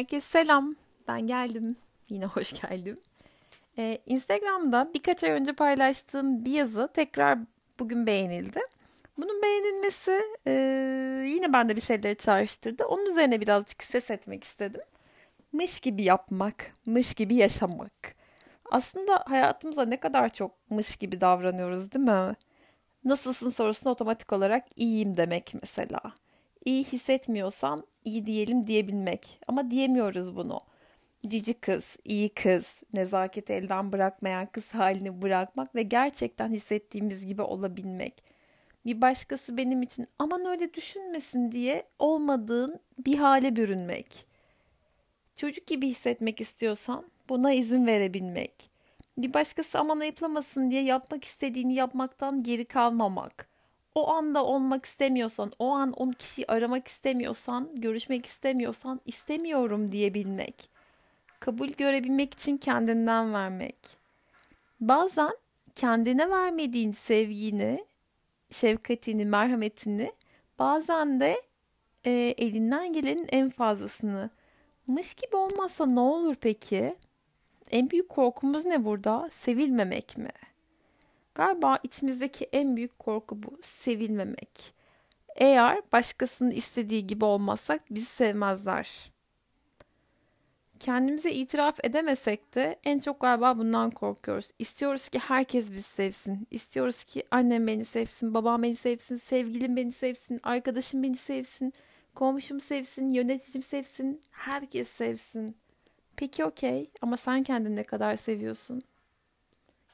Herkese selam. Ben geldim. Yine hoş geldim. Ee, Instagram'da birkaç ay önce paylaştığım bir yazı tekrar bugün beğenildi. Bunun beğenilmesi e, yine bende bir şeyleri çağrıştırdı. Onun üzerine birazcık ses etmek istedim. Mış gibi yapmak, mış gibi yaşamak. Aslında hayatımıza ne kadar çok mış gibi davranıyoruz değil mi? Nasılsın sorusuna otomatik olarak iyiyim demek mesela. İyi hissetmiyorsan iyi diyelim diyebilmek. Ama diyemiyoruz bunu. Cici kız, iyi kız, nezaket elden bırakmayan kız halini bırakmak ve gerçekten hissettiğimiz gibi olabilmek. Bir başkası benim için aman öyle düşünmesin diye olmadığın bir hale bürünmek. Çocuk gibi hissetmek istiyorsan buna izin verebilmek. Bir başkası aman ayıplamasın diye yapmak istediğini yapmaktan geri kalmamak o anda olmak istemiyorsan, o an o kişiyi aramak istemiyorsan, görüşmek istemiyorsan istemiyorum diyebilmek. Kabul görebilmek için kendinden vermek. Bazen kendine vermediğin sevgini, şefkatini, merhametini bazen de e, elinden gelenin en fazlasını. Mış gibi olmazsa ne olur peki? En büyük korkumuz ne burada? Sevilmemek mi? Galiba içimizdeki en büyük korku bu. Sevilmemek. Eğer başkasının istediği gibi olmazsak bizi sevmezler. Kendimize itiraf edemesek de en çok galiba bundan korkuyoruz. İstiyoruz ki herkes bizi sevsin. İstiyoruz ki annem beni sevsin, babam beni sevsin, sevgilim beni sevsin, arkadaşım beni sevsin, komşum sevsin, yöneticim sevsin, herkes sevsin. Peki okey ama sen kendini ne kadar seviyorsun?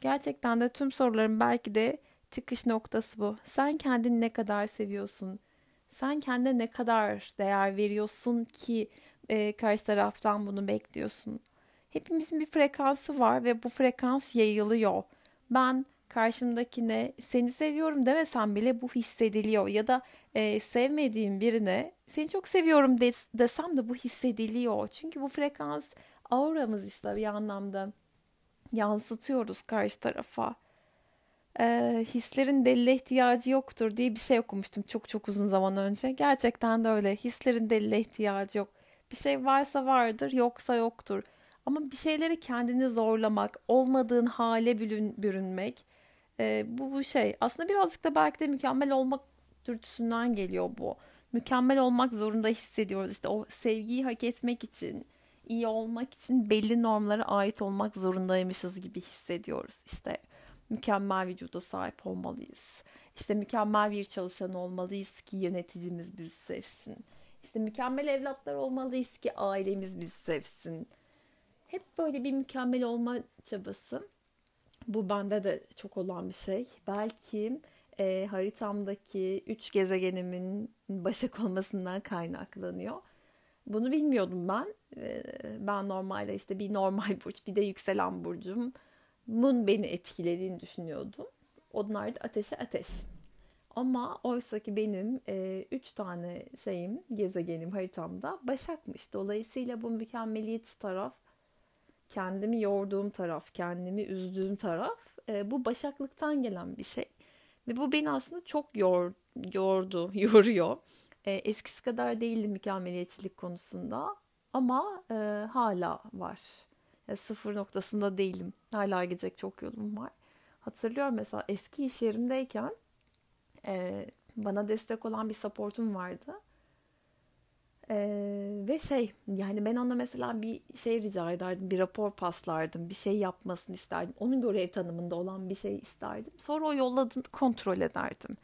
Gerçekten de tüm soruların belki de çıkış noktası bu. Sen kendini ne kadar seviyorsun? Sen kendine ne kadar değer veriyorsun ki e, karşı taraftan bunu bekliyorsun? Hepimizin bir frekansı var ve bu frekans yayılıyor. Ben karşımdakine seni seviyorum demesem bile bu hissediliyor ya da e, sevmediğim birine seni çok seviyorum des- desem de bu hissediliyor. Çünkü bu frekans auramız işte bir anlamda yansıtıyoruz karşı tarafa. Ee, hislerin delile ihtiyacı yoktur diye bir şey okumuştum çok çok uzun zaman önce. Gerçekten de öyle. Hislerin delile ihtiyacı yok. Bir şey varsa vardır, yoksa yoktur. Ama bir şeyleri kendini zorlamak, olmadığın hale bürün, bürünmek e, bu bu şey. Aslında birazcık da belki de mükemmel olmak dürtüsünden geliyor bu. Mükemmel olmak zorunda hissediyoruz. İşte o sevgiyi hak etmek için, iyi olmak için belli normlara ait olmak zorundaymışız gibi hissediyoruz. İşte mükemmel vücuda sahip olmalıyız. İşte mükemmel bir çalışan olmalıyız ki yöneticimiz bizi sevsin. İşte mükemmel evlatlar olmalıyız ki ailemiz bizi sevsin. Hep böyle bir mükemmel olma çabası. Bu bende de çok olan bir şey. Belki e, haritamdaki üç gezegenimin başak olmasından kaynaklanıyor. Bunu bilmiyordum ben. Ee, ben normalde işte bir normal burç bir de yükselen burcum. Mun beni etkilediğini düşünüyordum. Onlar da ateşe ateş. Ama oysa ki benim e, üç tane şeyim, gezegenim haritamda Başak'mış. Dolayısıyla bu mükemmeliyetçi taraf, kendimi yorduğum taraf, kendimi üzdüğüm taraf e, bu Başaklıktan gelen bir şey. Ve bu beni aslında çok yor, yordu, yoruyor. E, eskisi kadar değildi mükemmeliyetçilik konusunda ama e, hala var. E, sıfır noktasında değilim. Hala gidecek çok yolum var. Hatırlıyorum mesela eski iş yerimdeyken e, bana destek olan bir supportum vardı. Ee, ve şey yani ben ona mesela bir şey rica ederdim bir rapor paslardım bir şey yapmasını isterdim onun görev tanımında olan bir şey isterdim sonra o yolladığını kontrol ederdim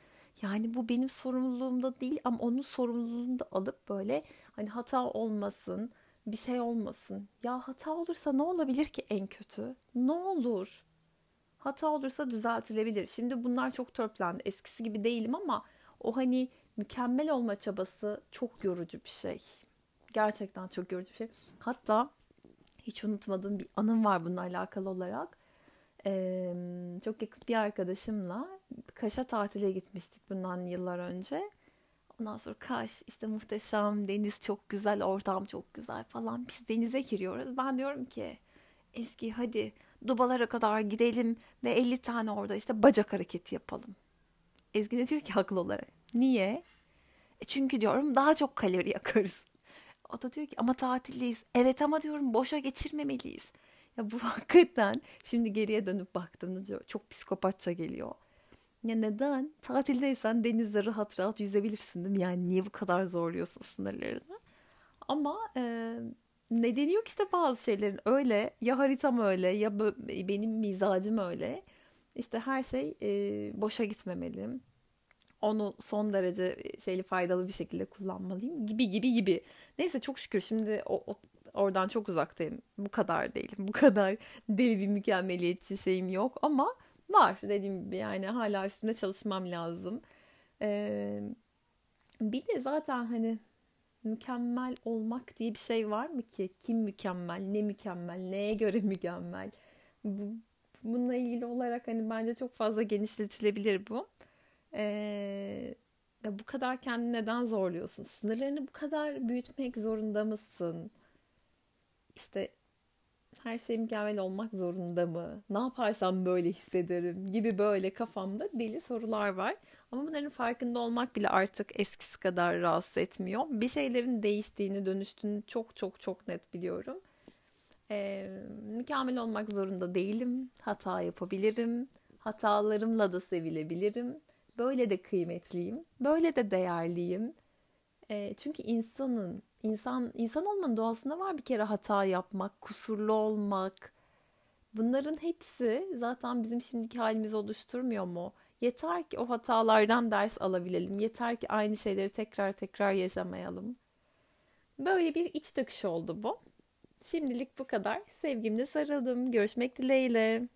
yani bu benim sorumluluğumda değil ama onun sorumluluğunu da alıp böyle hani hata olmasın, bir şey olmasın. Ya hata olursa ne olabilir ki en kötü? Ne olur? Hata olursa düzeltilebilir. Şimdi bunlar çok törpülendi. Eskisi gibi değilim ama o hani mükemmel olma çabası çok yorucu bir şey. Gerçekten çok yorucu bir şey. Hatta hiç unutmadığım bir anım var bununla alakalı olarak. Ee, çok yakın bir arkadaşımla Kaş'a tatile gitmiştik bundan yıllar önce. Ondan sonra Kaş işte muhteşem, deniz çok güzel, ortam çok güzel falan. Biz denize giriyoruz. Ben diyorum ki Eski hadi Dubalara kadar gidelim ve 50 tane orada işte bacak hareketi yapalım. Ezgi de diyor ki haklı olarak. Niye? E çünkü diyorum daha çok kalori yakarız. O da diyor ki ama tatildeyiz. Evet ama diyorum boşa geçirmemeliyiz. Ya bu hakikaten şimdi geriye dönüp baktığımda çok psikopatça geliyor. Ya neden? Tatildeysen denizde rahat rahat yüzebilirsin değil mi? Yani niye bu kadar zorluyorsun sınırlarını? Ama e, nedeni yok işte bazı şeylerin. Öyle ya haritam öyle ya benim mizacım öyle. İşte her şey e, boşa gitmemeli. Onu son derece şeyli faydalı bir şekilde kullanmalıyım gibi gibi gibi. Neyse çok şükür şimdi o, o oradan çok uzaktayım. Bu kadar değilim. Bu kadar deli bir mükemmeliyetçi şeyim yok ama var dediğim gibi yani hala üstünde çalışmam lazım. Ee, bir de zaten hani mükemmel olmak diye bir şey var mı ki? Kim mükemmel, ne mükemmel, neye göre mükemmel? Bu, bununla ilgili olarak hani bence çok fazla genişletilebilir bu. Ee, ya bu kadar kendini neden zorluyorsun? Sınırlarını bu kadar büyütmek zorunda mısın? İşte her şey mükemmel olmak zorunda mı? Ne yaparsam böyle hissederim gibi böyle kafamda deli sorular var. Ama bunların farkında olmak bile artık eskisi kadar rahatsız etmiyor. Bir şeylerin değiştiğini, dönüştüğünü çok çok çok net biliyorum. Ee, mükemmel olmak zorunda değilim. Hata yapabilirim. Hatalarımla da sevilebilirim. Böyle de kıymetliyim. Böyle de değerliyim. E, çünkü insanın insan insan olmanın doğasında var bir kere hata yapmak, kusurlu olmak. Bunların hepsi zaten bizim şimdiki halimizi oluşturmuyor mu? Yeter ki o hatalardan ders alabilelim. Yeter ki aynı şeyleri tekrar tekrar yaşamayalım. Böyle bir iç döküş oldu bu. Şimdilik bu kadar. Sevgimle sarıldım. Görüşmek dileğiyle.